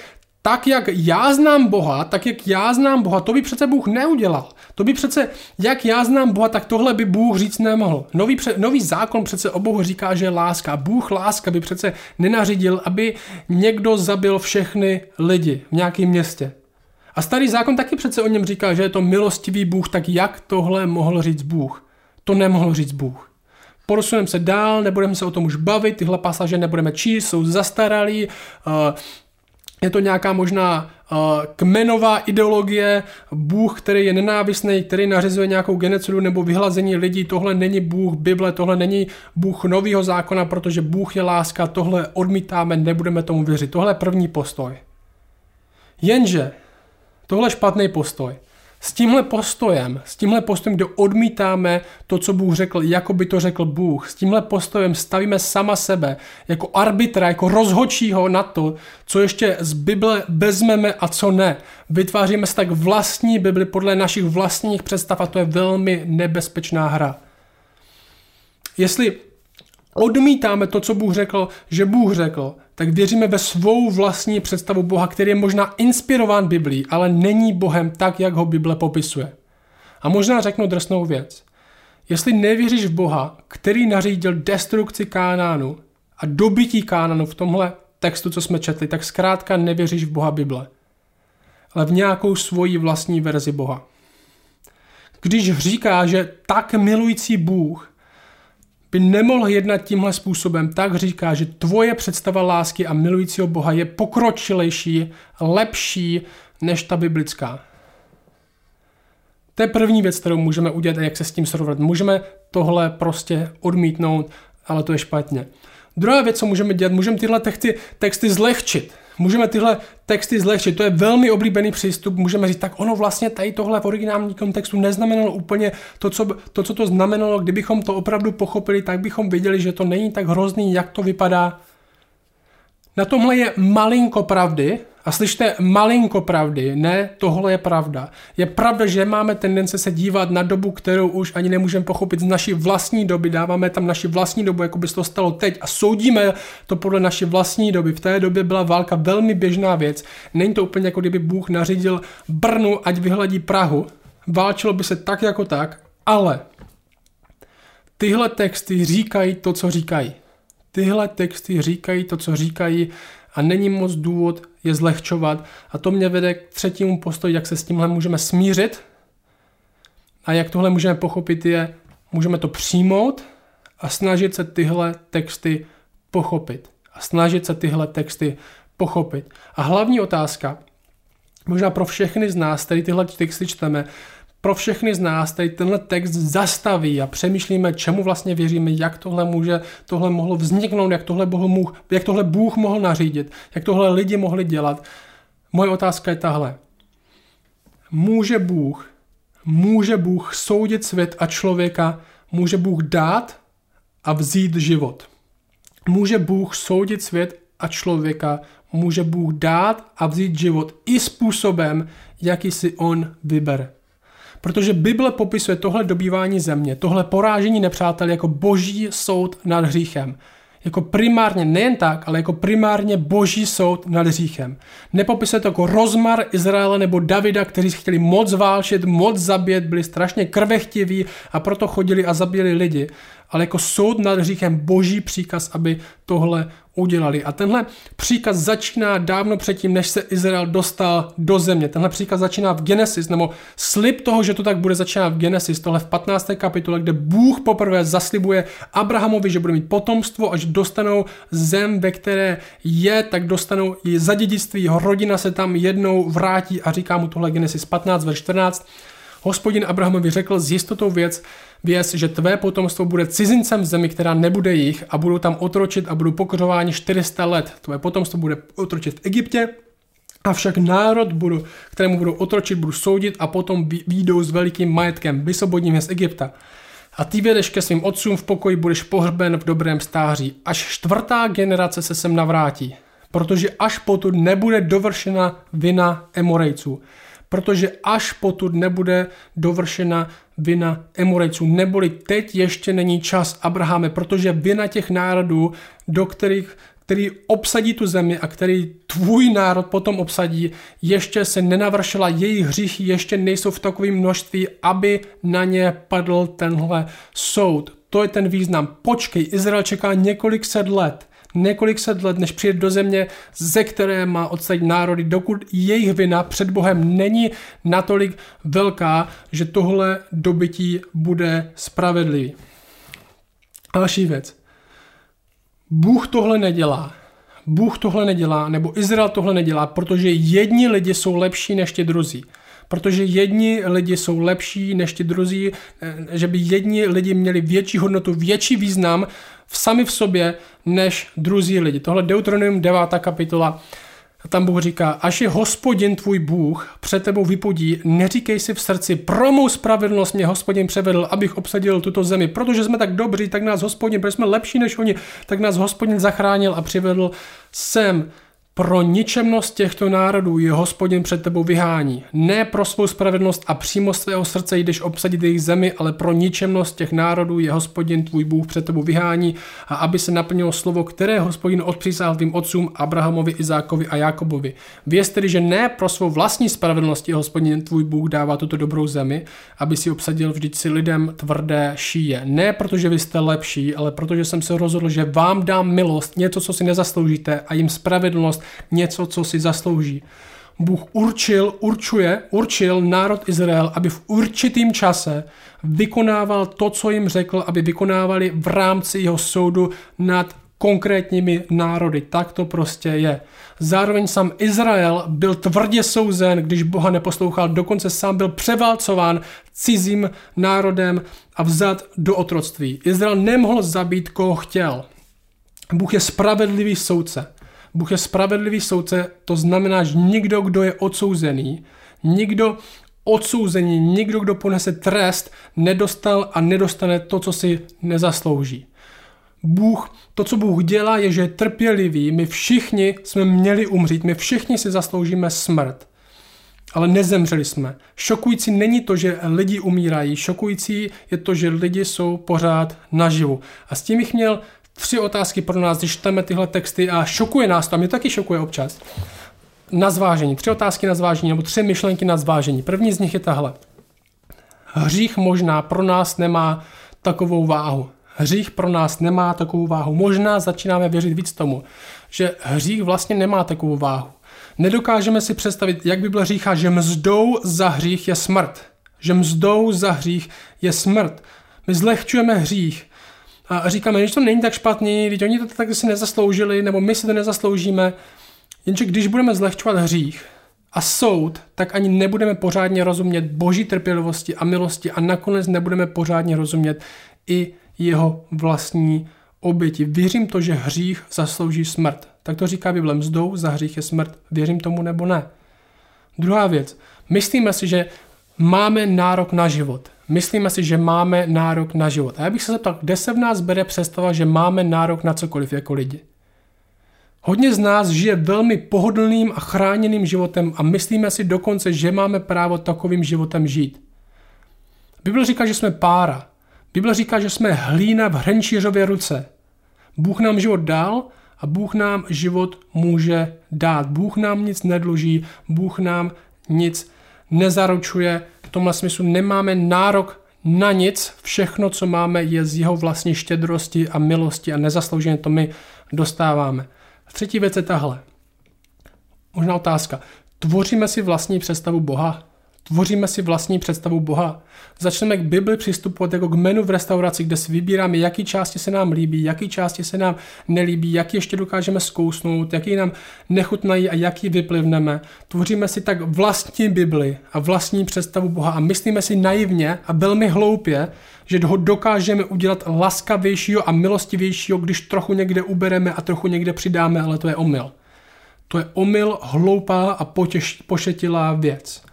tak, jak já znám Boha, tak, jak já znám Boha, to by přece Bůh neudělal. To by přece, jak já znám Boha, tak tohle by Bůh říct nemohl. Nový, pře, nový zákon přece o Bohu říká, že je láska. Bůh láska by přece nenařídil, aby někdo zabil všechny lidi v nějakém městě. A starý zákon taky přece o něm říká, že je to milostivý Bůh, tak jak tohle mohl říct Bůh? To nemohl říct Bůh. Posuneme se dál, nebudeme se o tom už bavit, tyhle pasaže nebudeme číst, jsou zastaralí, uh, je to nějaká možná uh, kmenová ideologie, Bůh, který je nenávistný, který nařizuje nějakou genocidu nebo vyhlazení lidí, tohle není Bůh Bible, tohle není Bůh nového zákona, protože Bůh je láska, tohle odmítáme, nebudeme tomu věřit. Tohle je první postoj. Jenže tohle je špatný postoj. S tímhle postojem, s tímhle postojem, kde odmítáme to, co Bůh řekl, jako by to řekl Bůh, s tímhle postojem stavíme sama sebe jako arbitra, jako rozhočího na to, co ještě z Bible vezmeme a co ne. Vytváříme si tak vlastní Bibli podle našich vlastních představ a to je velmi nebezpečná hra. Jestli odmítáme to, co Bůh řekl, že Bůh řekl, tak věříme ve svou vlastní představu Boha, který je možná inspirován Biblí, ale není Bohem tak, jak ho Bible popisuje. A možná řeknu drsnou věc. Jestli nevěříš v Boha, který nařídil destrukci Kánánu a dobytí Kánánu v tomhle textu, co jsme četli, tak zkrátka nevěříš v Boha Bible, ale v nějakou svoji vlastní verzi Boha. Když říká, že tak milující Bůh by nemohl jednat tímhle způsobem, tak říká, že tvoje představa lásky a milujícího Boha je pokročilejší, lepší než ta biblická. To je první věc, kterou můžeme udělat a jak se s tím srovnat. Můžeme tohle prostě odmítnout, ale to je špatně. Druhá věc, co můžeme dělat, můžeme tyhle texty, texty zlehčit. Můžeme tyhle texty zlehčit. To je velmi oblíbený přístup. Můžeme říct, tak ono vlastně tady tohle v originálním kontextu neznamenalo úplně to co, to, co to znamenalo. Kdybychom to opravdu pochopili, tak bychom viděli, že to není tak hrozný, jak to vypadá. Na tomhle je malinko pravdy, a slyšte, malinko pravdy, ne, tohle je pravda. Je pravda, že máme tendence se dívat na dobu, kterou už ani nemůžeme pochopit z naší vlastní doby, dáváme tam naši vlastní dobu, jako by se to stalo teď a soudíme to podle naší vlastní doby. V té době byla válka velmi běžná věc. Není to úplně jako kdyby Bůh nařídil Brnu, ať vyhladí Prahu. Válčilo by se tak jako tak, ale tyhle texty říkají to, co říkají. Tyhle texty říkají to, co říkají a není moc důvod je zlehčovat a to mě vede k třetímu postoji, jak se s tímhle můžeme smířit a jak tohle můžeme pochopit je, můžeme to přijmout a snažit se tyhle texty pochopit. A snažit se tyhle texty pochopit. A hlavní otázka, možná pro všechny z nás, který tyhle texty čteme, pro všechny z nás tady tenhle text zastaví a přemýšlíme, čemu vlastně věříme, jak tohle může, tohle mohlo vzniknout, jak tohle, Bohu mohl, jak tohle Bůh mohl nařídit, jak tohle lidi mohli dělat. Moje otázka je tahle. Může Bůh, může Bůh soudit svět a člověka, může Bůh dát a vzít život. Může Bůh soudit svět a člověka, může Bůh dát a vzít život i způsobem, jaký si on vybere. Protože Bible popisuje tohle dobývání země, tohle porážení nepřátel jako boží soud nad hříchem. Jako primárně, nejen tak, ale jako primárně boží soud nad hříchem. Nepopisuje to jako rozmar Izraele nebo Davida, kteří chtěli moc válčit, moc zabít, byli strašně krvechtiví a proto chodili a zabili lidi ale jako soud nad hříchem boží příkaz, aby tohle udělali. A tenhle příkaz začíná dávno předtím, než se Izrael dostal do země. Tenhle příkaz začíná v Genesis, nebo slib toho, že to tak bude, začíná v Genesis, tohle v 15. kapitole, kde Bůh poprvé zaslibuje Abrahamovi, že bude mít potomstvo, až dostanou zem, ve které je, tak dostanou i za dědictví, jeho rodina se tam jednou vrátí a říká mu tohle Genesis 15, verš 14. Hospodin Abrahamovi řekl s jistotou věc, věc, že tvé potomstvo bude cizincem v zemi, která nebude jich a budou tam otročit a budou pokořováni 400 let. Tvé potomstvo bude otročit v Egyptě, Avšak národ, budu, kterému budou otročit, budu soudit a potom výjdou s velikým majetkem, vysvobodím je z Egypta. A ty vědeš ke svým otcům v pokoji, budeš pohřben v dobrém stáří. Až čtvrtá generace se sem navrátí. protože až potud nebude dovršena vina Emorejců. Protože až potud nebude dovršena vina Emorejců. Neboli teď ještě není čas Abrahame, protože vina těch národů, do kterých který obsadí tu zemi a který tvůj národ potom obsadí, ještě se nenavršila, jejich hříchy ještě nejsou v takovém množství, aby na ně padl tenhle soud. To je ten význam. Počkej, Izrael čeká několik set let několik set let, než přijde do země, ze které má odsadit národy, dokud jejich vina před Bohem není natolik velká, že tohle dobytí bude spravedlivý. Další věc. Bůh tohle nedělá. Bůh tohle nedělá, nebo Izrael tohle nedělá, protože jedni lidi jsou lepší než ti druzí. Protože jedni lidi jsou lepší než ti druzí, eh, že by jedni lidi měli větší hodnotu, větší význam sami v sobě než druzí lidi. Tohle Deuteronomium 9. kapitola tam Bůh říká, až je hospodin tvůj Bůh před tebou vypudí, neříkej si v srdci, pro mou spravedlnost mě hospodin převedl, abych obsadil tuto zemi, protože jsme tak dobří, tak nás hospodin, protože jsme lepší než oni, tak nás hospodin zachránil a přivedl sem. Pro ničemnost těchto národů je hospodin před tebou vyhání. Ne pro svou spravedlnost a přímo svého srdce jdeš obsadit jejich zemi, ale pro ničemnost těch národů je hospodin tvůj Bůh před tebou vyhání a aby se naplnilo slovo, které hospodin odpřísal tvým otcům Abrahamovi, Izákovi a Jakobovi. Věz tedy, že ne pro svou vlastní spravedlnost je hospodin tvůj Bůh dává tuto dobrou zemi, aby si obsadil vždyť si lidem tvrdé šíje. Ne protože vy jste lepší, ale protože jsem se rozhodl, že vám dám milost, něco, co si nezasloužíte a jim spravedlnost, něco, co si zaslouží. Bůh určil, určuje, určil národ Izrael, aby v určitým čase vykonával to, co jim řekl, aby vykonávali v rámci jeho soudu nad konkrétními národy. Tak to prostě je. Zároveň sám Izrael byl tvrdě souzen, když Boha neposlouchal, dokonce sám byl převálcován cizím národem a vzat do otroctví. Izrael nemohl zabít, koho chtěl. Bůh je spravedlivý soudce. Bůh je spravedlivý soudce, to znamená, že nikdo, kdo je odsouzený, nikdo odsouzení, nikdo, kdo ponese trest, nedostal a nedostane to, co si nezaslouží. Bůh, to, co Bůh dělá, je, že je trpělivý. My všichni jsme měli umřít, my všichni si zasloužíme smrt. Ale nezemřeli jsme. Šokující není to, že lidi umírají, šokující je to, že lidi jsou pořád naživu. A s tím bych měl tři otázky pro nás, když čteme tyhle texty a šokuje nás to, a mě taky šokuje občas. Na zvážení, tři otázky na zvážení, nebo tři myšlenky na zvážení. První z nich je tahle. Hřích možná pro nás nemá takovou váhu. Hřích pro nás nemá takovou váhu. Možná začínáme věřit víc tomu, že hřích vlastně nemá takovou váhu. Nedokážeme si představit, jak by byl říká, že mzdou za hřích je smrt. Že mzdou za hřích je smrt. My zlehčujeme hřích a říkáme, že to není tak špatný, když oni to tak si nezasloužili, nebo my si to nezasloužíme. Jenže když budeme zlehčovat hřích a soud, tak ani nebudeme pořádně rozumět boží trpělivosti a milosti a nakonec nebudeme pořádně rozumět i jeho vlastní oběti. Věřím to, že hřích zaslouží smrt. Tak to říká Bible, mzdou za hřích je smrt. Věřím tomu nebo ne? Druhá věc. Myslíme si, že máme nárok na život. Myslíme si, že máme nárok na život. A já bych se zeptal, kde se v nás bere představa, že máme nárok na cokoliv jako lidi? Hodně z nás žije velmi pohodlným a chráněným životem a myslíme si dokonce, že máme právo takovým životem žít. Bible říká, že jsme pára. Bible říká, že jsme hlína v hrnčířově ruce. Bůh nám život dal a Bůh nám život může dát. Bůh nám nic nedluží, Bůh nám nic nezaručuje. Tomhle smyslu nemáme nárok na nic, všechno, co máme, je z jeho vlastní štědrosti a milosti a nezaslouženě to my dostáváme. Třetí věc je tahle. Možná otázka. Tvoříme si vlastní představu Boha? Tvoříme si vlastní představu Boha. Začneme k Bibli přistupovat jako k menu v restauraci, kde si vybíráme, jaký části se nám líbí, jaký části se nám nelíbí, jaký ještě dokážeme zkousnout, jaký nám nechutnají a jaký vyplivneme. Tvoříme si tak vlastní Bibli a vlastní představu Boha a myslíme si naivně a velmi hloupě, že ho dokážeme udělat laskavějšího a milostivějšího, když trochu někde ubereme a trochu někde přidáme, ale to je omyl. To je omyl, hloupá a potěš, pošetilá věc.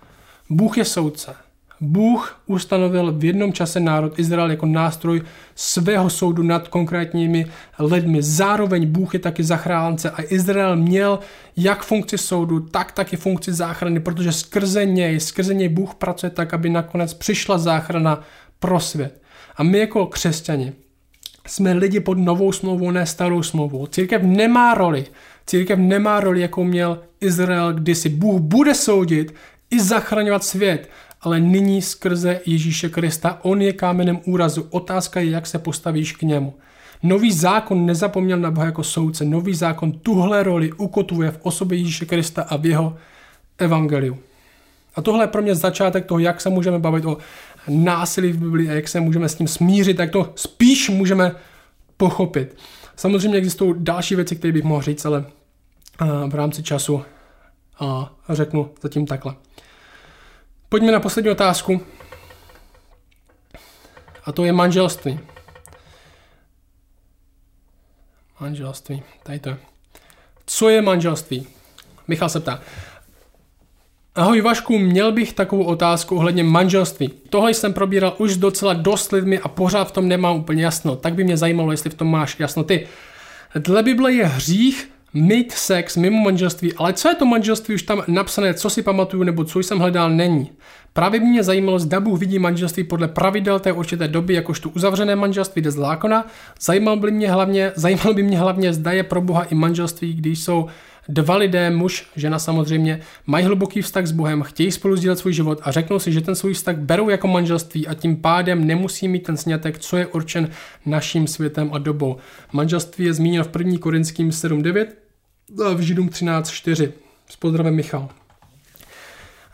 Bůh je soudce Bůh ustanovil v jednom čase národ Izrael jako nástroj svého soudu nad konkrétními lidmi. Zároveň Bůh je taky zachránce a Izrael měl jak funkci soudu, tak taky funkci záchrany, protože skrze něj, skrze něj Bůh pracuje tak, aby nakonec přišla záchrana pro svět. A my jako křesťani jsme lidi pod novou smlouvou, ne starou smlouvou. Církev nemá roli. Církev nemá roli, jakou měl Izrael kdysi. Bůh bude soudit i zachraňovat svět, ale nyní skrze Ježíše Krista. On je kámenem úrazu. Otázka je, jak se postavíš k němu. Nový zákon nezapomněl na Boha jako soudce. Nový zákon tuhle roli ukotvuje v osobě Ježíše Krista a v jeho evangeliu. A tohle je pro mě začátek toho, jak se můžeme bavit o násilí v Biblii a jak se můžeme s tím smířit, jak to spíš můžeme pochopit. Samozřejmě existují další věci, které bych mohl říct, ale v rámci času řeknu zatím takhle. Pojďme na poslední otázku. A to je manželství. Manželství. Tady to je. Co je manželství? Michal se ptá. Ahoj Vašku, měl bych takovou otázku ohledně manželství. Tohle jsem probíral už docela dost lidmi a pořád v tom nemám úplně jasno. Tak by mě zajímalo, jestli v tom máš jasno ty. Dle Bible je hřích mít sex mimo manželství, ale co je to manželství už tam napsané, co si pamatuju nebo co jsem hledal, není. Právě mě zajímalo, zda Bůh vidí manželství podle pravidel té určité doby, jakožto uzavřené manželství jde z zákona. Zajímal by mě hlavně, zajímal by mě hlavně, zda je pro Boha i manželství, když jsou dva lidé, muž, žena samozřejmě, mají hluboký vztah s Bohem, chtějí spolu sdílet svůj život a řeknou si, že ten svůj vztah berou jako manželství a tím pádem nemusí mít ten snětek, co je určen naším světem a dobou. Manželství je zmíněno v 1. Korinským 7.9 a v Židům 13.4. S pozdravem Michal.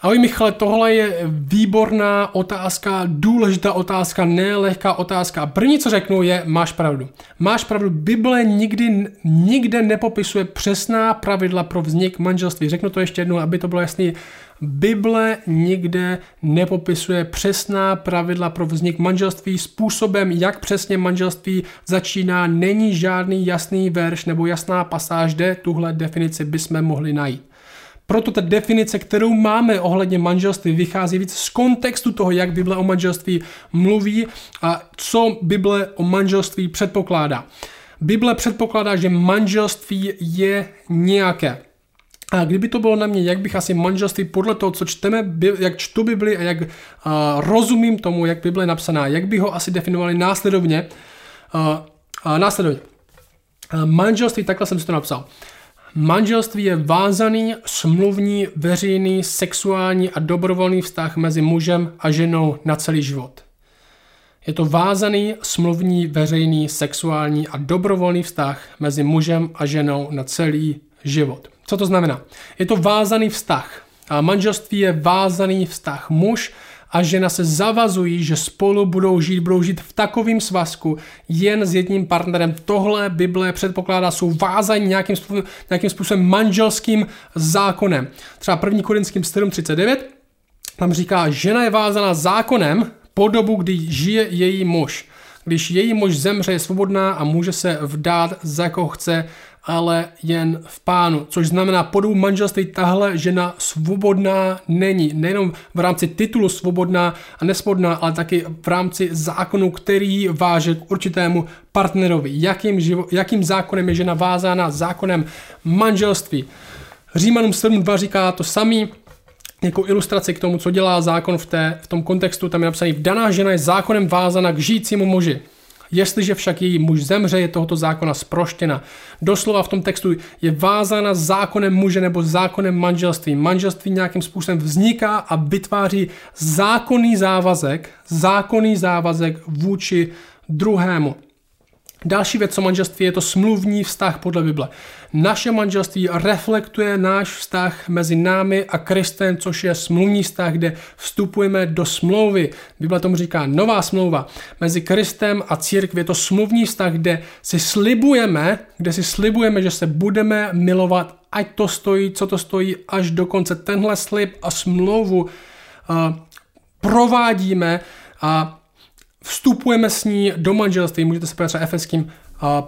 Ahoj Michale, tohle je výborná otázka, důležitá otázka, nelehká otázka. První, co řeknu, je, máš pravdu. Máš pravdu, Bible nikdy, nikde nepopisuje přesná pravidla pro vznik manželství. Řeknu to ještě jednou, aby to bylo jasný. Bible nikde nepopisuje přesná pravidla pro vznik manželství. Způsobem, jak přesně manželství začíná, není žádný jasný verš nebo jasná pasáž, kde tuhle definici bychom mohli najít. Proto ta definice, kterou máme ohledně manželství, vychází víc z kontextu toho, jak Bible o manželství mluví a co Bible o manželství předpokládá. Bible předpokládá, že manželství je nějaké. A kdyby to bylo na mě, jak bych asi manželství podle toho, co čteme, jak čtu Bibli a jak uh, rozumím tomu, jak Bible je napsaná, jak by ho asi definovali následovně. Uh, uh, následovně. Uh, manželství, takhle jsem si to napsal. Manželství je vázaný, smluvní, veřejný, sexuální a dobrovolný vztah mezi mužem a ženou na celý život. Je to vázaný, smluvní, veřejný, sexuální a dobrovolný vztah mezi mužem a ženou na celý život. Co to znamená? Je to vázaný vztah. A manželství je vázaný vztah. Muž a žena se zavazují, že spolu budou žít, budou žít v takovém svazku jen s jedním partnerem. Tohle Bible předpokládá, jsou vázaní nějakým způsobem, nějakým způsobem manželským zákonem. Třeba 1. Korinským 7.39 tam říká, žena je vázaná zákonem po dobu, kdy žije její muž. Když její muž zemře, je svobodná a může se vdát za koho chce ale jen v pánu. Což znamená, po dobu manželství tahle žena svobodná není. Nejenom v rámci titulu svobodná a nesvobodná, ale taky v rámci zákonu, který váže k určitému partnerovi. Jakým, živo, jakým zákonem je žena vázána? Zákonem manželství. Římanům 7.2 říká to samý, jako ilustraci k tomu, co dělá zákon v, té, v tom kontextu, tam je napsaný, daná žena je zákonem vázána k žijícímu muži. Jestliže však její muž zemře, je tohoto zákona sproštěna. Doslova v tom textu je vázána zákonem muže nebo zákonem manželství. Manželství nějakým způsobem vzniká a vytváří zákonný závazek, zákonný závazek vůči druhému. Další věc o manželství je to smluvní vztah podle Bible. Naše manželství reflektuje náš vztah mezi námi a Kristem, což je smluvní vztah, kde vstupujeme do smlouvy. Bible tomu říká nová smlouva. Mezi Kristem a církví je to smluvní vztah, kde si slibujeme, kde si slibujeme, že se budeme milovat, ať to stojí, co to stojí, až do konce. Tenhle slib a smlouvu uh, provádíme a vstupujeme s ní do manželství, můžete se podívat Efeským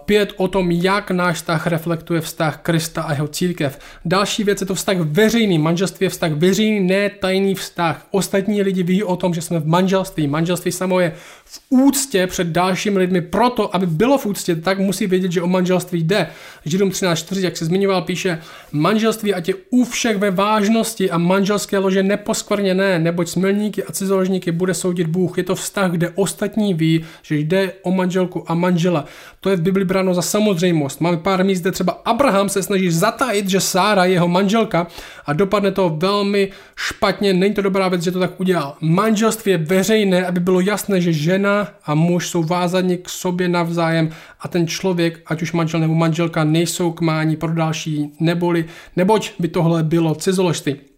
Pět o tom, jak náš vztah reflektuje vztah Krista a jeho církev. Další věc je to vztah veřejný. Manželství je vztah veřejný, ne tajný vztah. Ostatní lidi ví o tom, že jsme v manželství. Manželství samo je v úctě před dalšími lidmi. Proto, aby bylo v úctě, tak musí vědět, že o manželství jde. Židům 13.4, jak se zmiňoval, píše, manželství ať je u všech ve vážnosti a manželské lože neposkvrněné, neboť smilníky a cizoložníky bude soudit Bůh. Je to vztah, kde ostatní ví, že jde o manželku a manžela. To je Bibli bráno za samozřejmost. Máme pár míst, kde třeba Abraham se snaží zatajit, že Sára je jeho manželka a dopadne to velmi špatně. Není to dobrá věc, že to tak udělal. Manželství je veřejné, aby bylo jasné, že žena a muž jsou vázaní k sobě navzájem a ten člověk, ať už manžel nebo manželka, nejsou k mání pro další, neboli, neboť by tohle bylo cizoložství.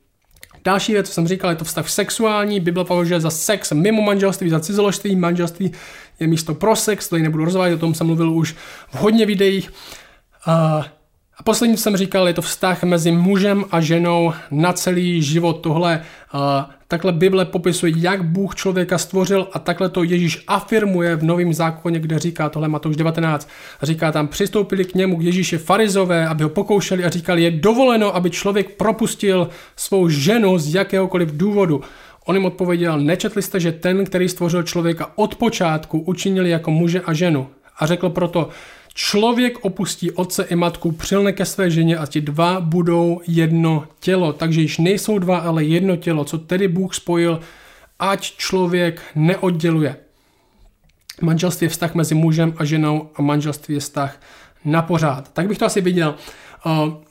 Další věc, co jsem říkal, je to vztah sexuální. Bible považuje za sex mimo manželství, za cizoložství. Manželství je místo pro sex, to nebudu rozvádět, o tom jsem mluvil už v hodně videích. A, a poslední, co jsem říkal, je to vztah mezi mužem a ženou na celý život. Tohle a, takhle Bible popisuje, jak Bůh člověka stvořil a takhle to Ježíš afirmuje v novém zákoně, kde říká tohle Matouš 19. Říká tam, přistoupili k němu k Ježíši farizové, aby ho pokoušeli a říkali, je dovoleno, aby člověk propustil svou ženu z jakéhokoliv důvodu. On jim odpověděl, nečetli jste, že ten, který stvořil člověka od počátku, učinil jako muže a ženu. A řekl proto, člověk opustí otce i matku, přilne ke své ženě a ti dva budou jedno tělo. Takže již nejsou dva, ale jedno tělo. Co tedy Bůh spojil, ať člověk neodděluje. Manželství je vztah mezi mužem a ženou a manželství je vztah na pořád. Tak bych to asi viděl.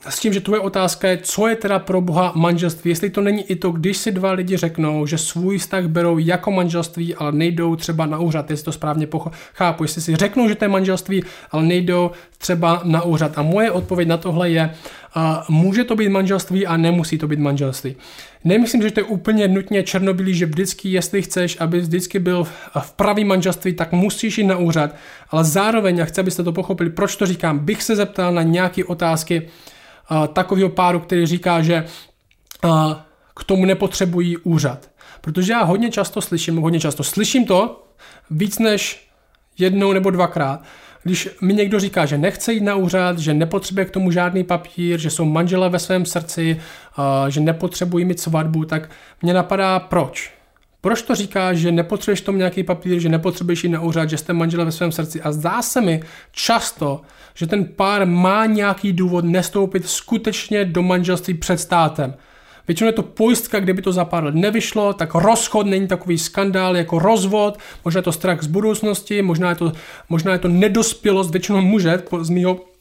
S tím, že tvoje otázka je, co je teda pro Boha manželství, jestli to není i to, když si dva lidi řeknou, že svůj vztah berou jako manželství, ale nejdou třeba na úřad, jestli to správně chápu, jestli si řeknou, že to je manželství, ale nejdou třeba na úřad. A moje odpověď na tohle je, může to být manželství a nemusí to být manželství. Nemyslím, že to je úplně nutně černobílý, že vždycky, jestli chceš, aby vždycky byl v pravý manželství, tak musíš jít na úřad, ale zároveň, a chci, abyste to pochopili, proč to říkám, bych se zeptal na nějaké otázky takového páru, který říká, že k tomu nepotřebují úřad. Protože já hodně často slyším, hodně často slyším to víc než jednou nebo dvakrát, když mi někdo říká, že nechce jít na úřad, že nepotřebuje k tomu žádný papír, že jsou manželé ve svém srdci, že nepotřebují mít svatbu, tak mě napadá proč. Proč to říká, že nepotřebuješ tomu nějaký papír, že nepotřebuješ jít na úřad, že jste manželé ve svém srdci? A zdá se mi často, že ten pár má nějaký důvod nestoupit skutečně do manželství před státem. Většinou je to pojistka, kdyby to za pár let nevyšlo, tak rozchod není takový skandál jako rozvod, možná je to strach z budoucnosti, možná je to, možná je to nedospělost, většinou muže, z mého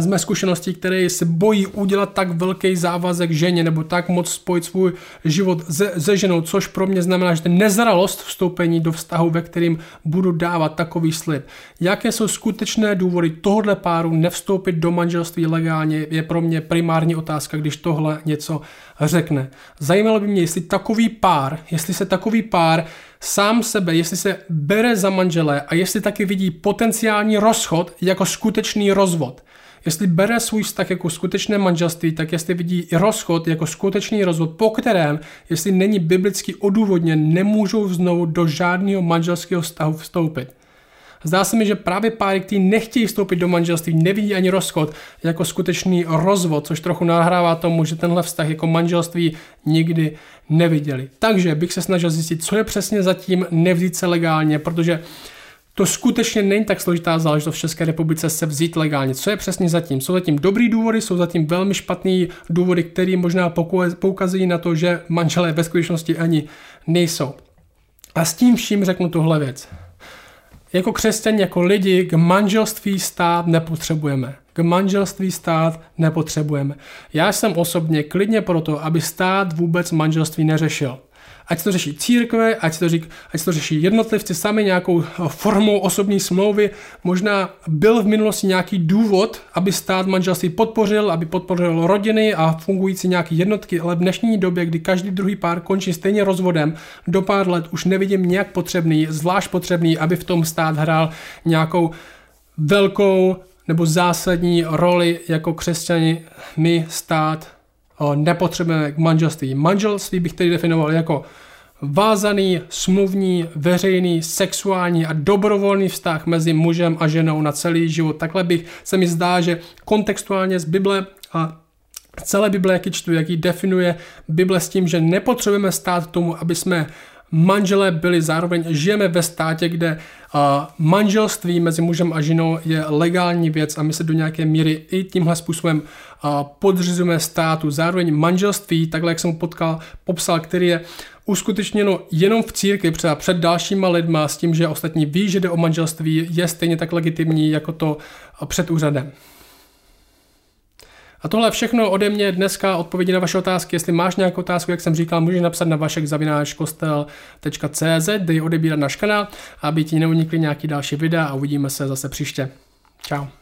z mé zkušenosti, které se bojí udělat tak velký závazek ženě nebo tak moc spojit svůj život se, se ženou, což pro mě znamená, že nezralost vstoupení do vztahu, ve kterým budu dávat takový slib. Jaké jsou skutečné důvody tohohle páru nevstoupit do manželství legálně, je pro mě primární otázka, když tohle něco řekne. Zajímalo by mě, jestli takový pár, jestli se takový pár sám sebe, jestli se bere za manžele a jestli taky vidí potenciální rozchod jako skutečný rozvod. Jestli bere svůj vztah jako skutečné manželství, tak jestli vidí i rozchod jako skutečný rozvod, po kterém, jestli není biblicky odůvodněn, nemůžou znovu do žádného manželského vztahu vstoupit. Zdá se mi, že právě páry, kteří nechtějí vstoupit do manželství, nevidí ani rozchod jako skutečný rozvod, což trochu nahrává tomu, že tenhle vztah jako manželství nikdy neviděli. Takže bych se snažil zjistit, co je přesně zatím nevzít se legálně, protože to skutečně není tak složitá záležitost v České republice se vzít legálně. Co je přesně zatím? Jsou zatím dobrý důvody, jsou zatím velmi špatné důvody, které možná poukazují na to, že manželé ve skutečnosti ani nejsou. A s tím vším řeknu tuhle věc. Jako křesťani, jako lidi k manželství stát nepotřebujeme. K manželství stát nepotřebujeme. Já jsem osobně klidně proto, aby stát vůbec manželství neřešil ať to řeší církve, ať to, řík, ať to řeší jednotlivci sami nějakou eh, formou osobní smlouvy. Možná byl v minulosti nějaký důvod, aby stát manželství podpořil, aby podpořil rodiny a fungující nějaké jednotky, ale v dnešní době, kdy každý druhý pár končí stejně rozvodem, do pár let už nevidím nějak potřebný, zvlášť potřebný, aby v tom stát hrál nějakou velkou nebo zásadní roli jako křesťani, my stát nepotřebujeme k manželství. Manželství bych tedy definoval jako vázaný, smluvní, veřejný, sexuální a dobrovolný vztah mezi mužem a ženou na celý život. Takhle bych se mi zdá, že kontextuálně z Bible a celé Bible, jaký čtu, jaký definuje Bible s tím, že nepotřebujeme stát tomu, aby jsme manželé byli zároveň, žijeme ve státě, kde uh, manželství mezi mužem a ženou je legální věc a my se do nějaké míry i tímhle způsobem podřizujeme státu. Zároveň manželství, takhle jak jsem potkal, popsal, který je uskutečněno jenom v církvi třeba před dalšíma lidma s tím, že ostatní ví, že jde o manželství, je stejně tak legitimní jako to před úřadem. A tohle všechno ode mě dneska odpovědi na vaše otázky. Jestli máš nějakou otázku, jak jsem říkal, můžeš napsat na vašekzavináčkostel.cz, dej odebírat náš kanál, aby ti neunikly nějaký další videa a uvidíme se zase příště. Ciao.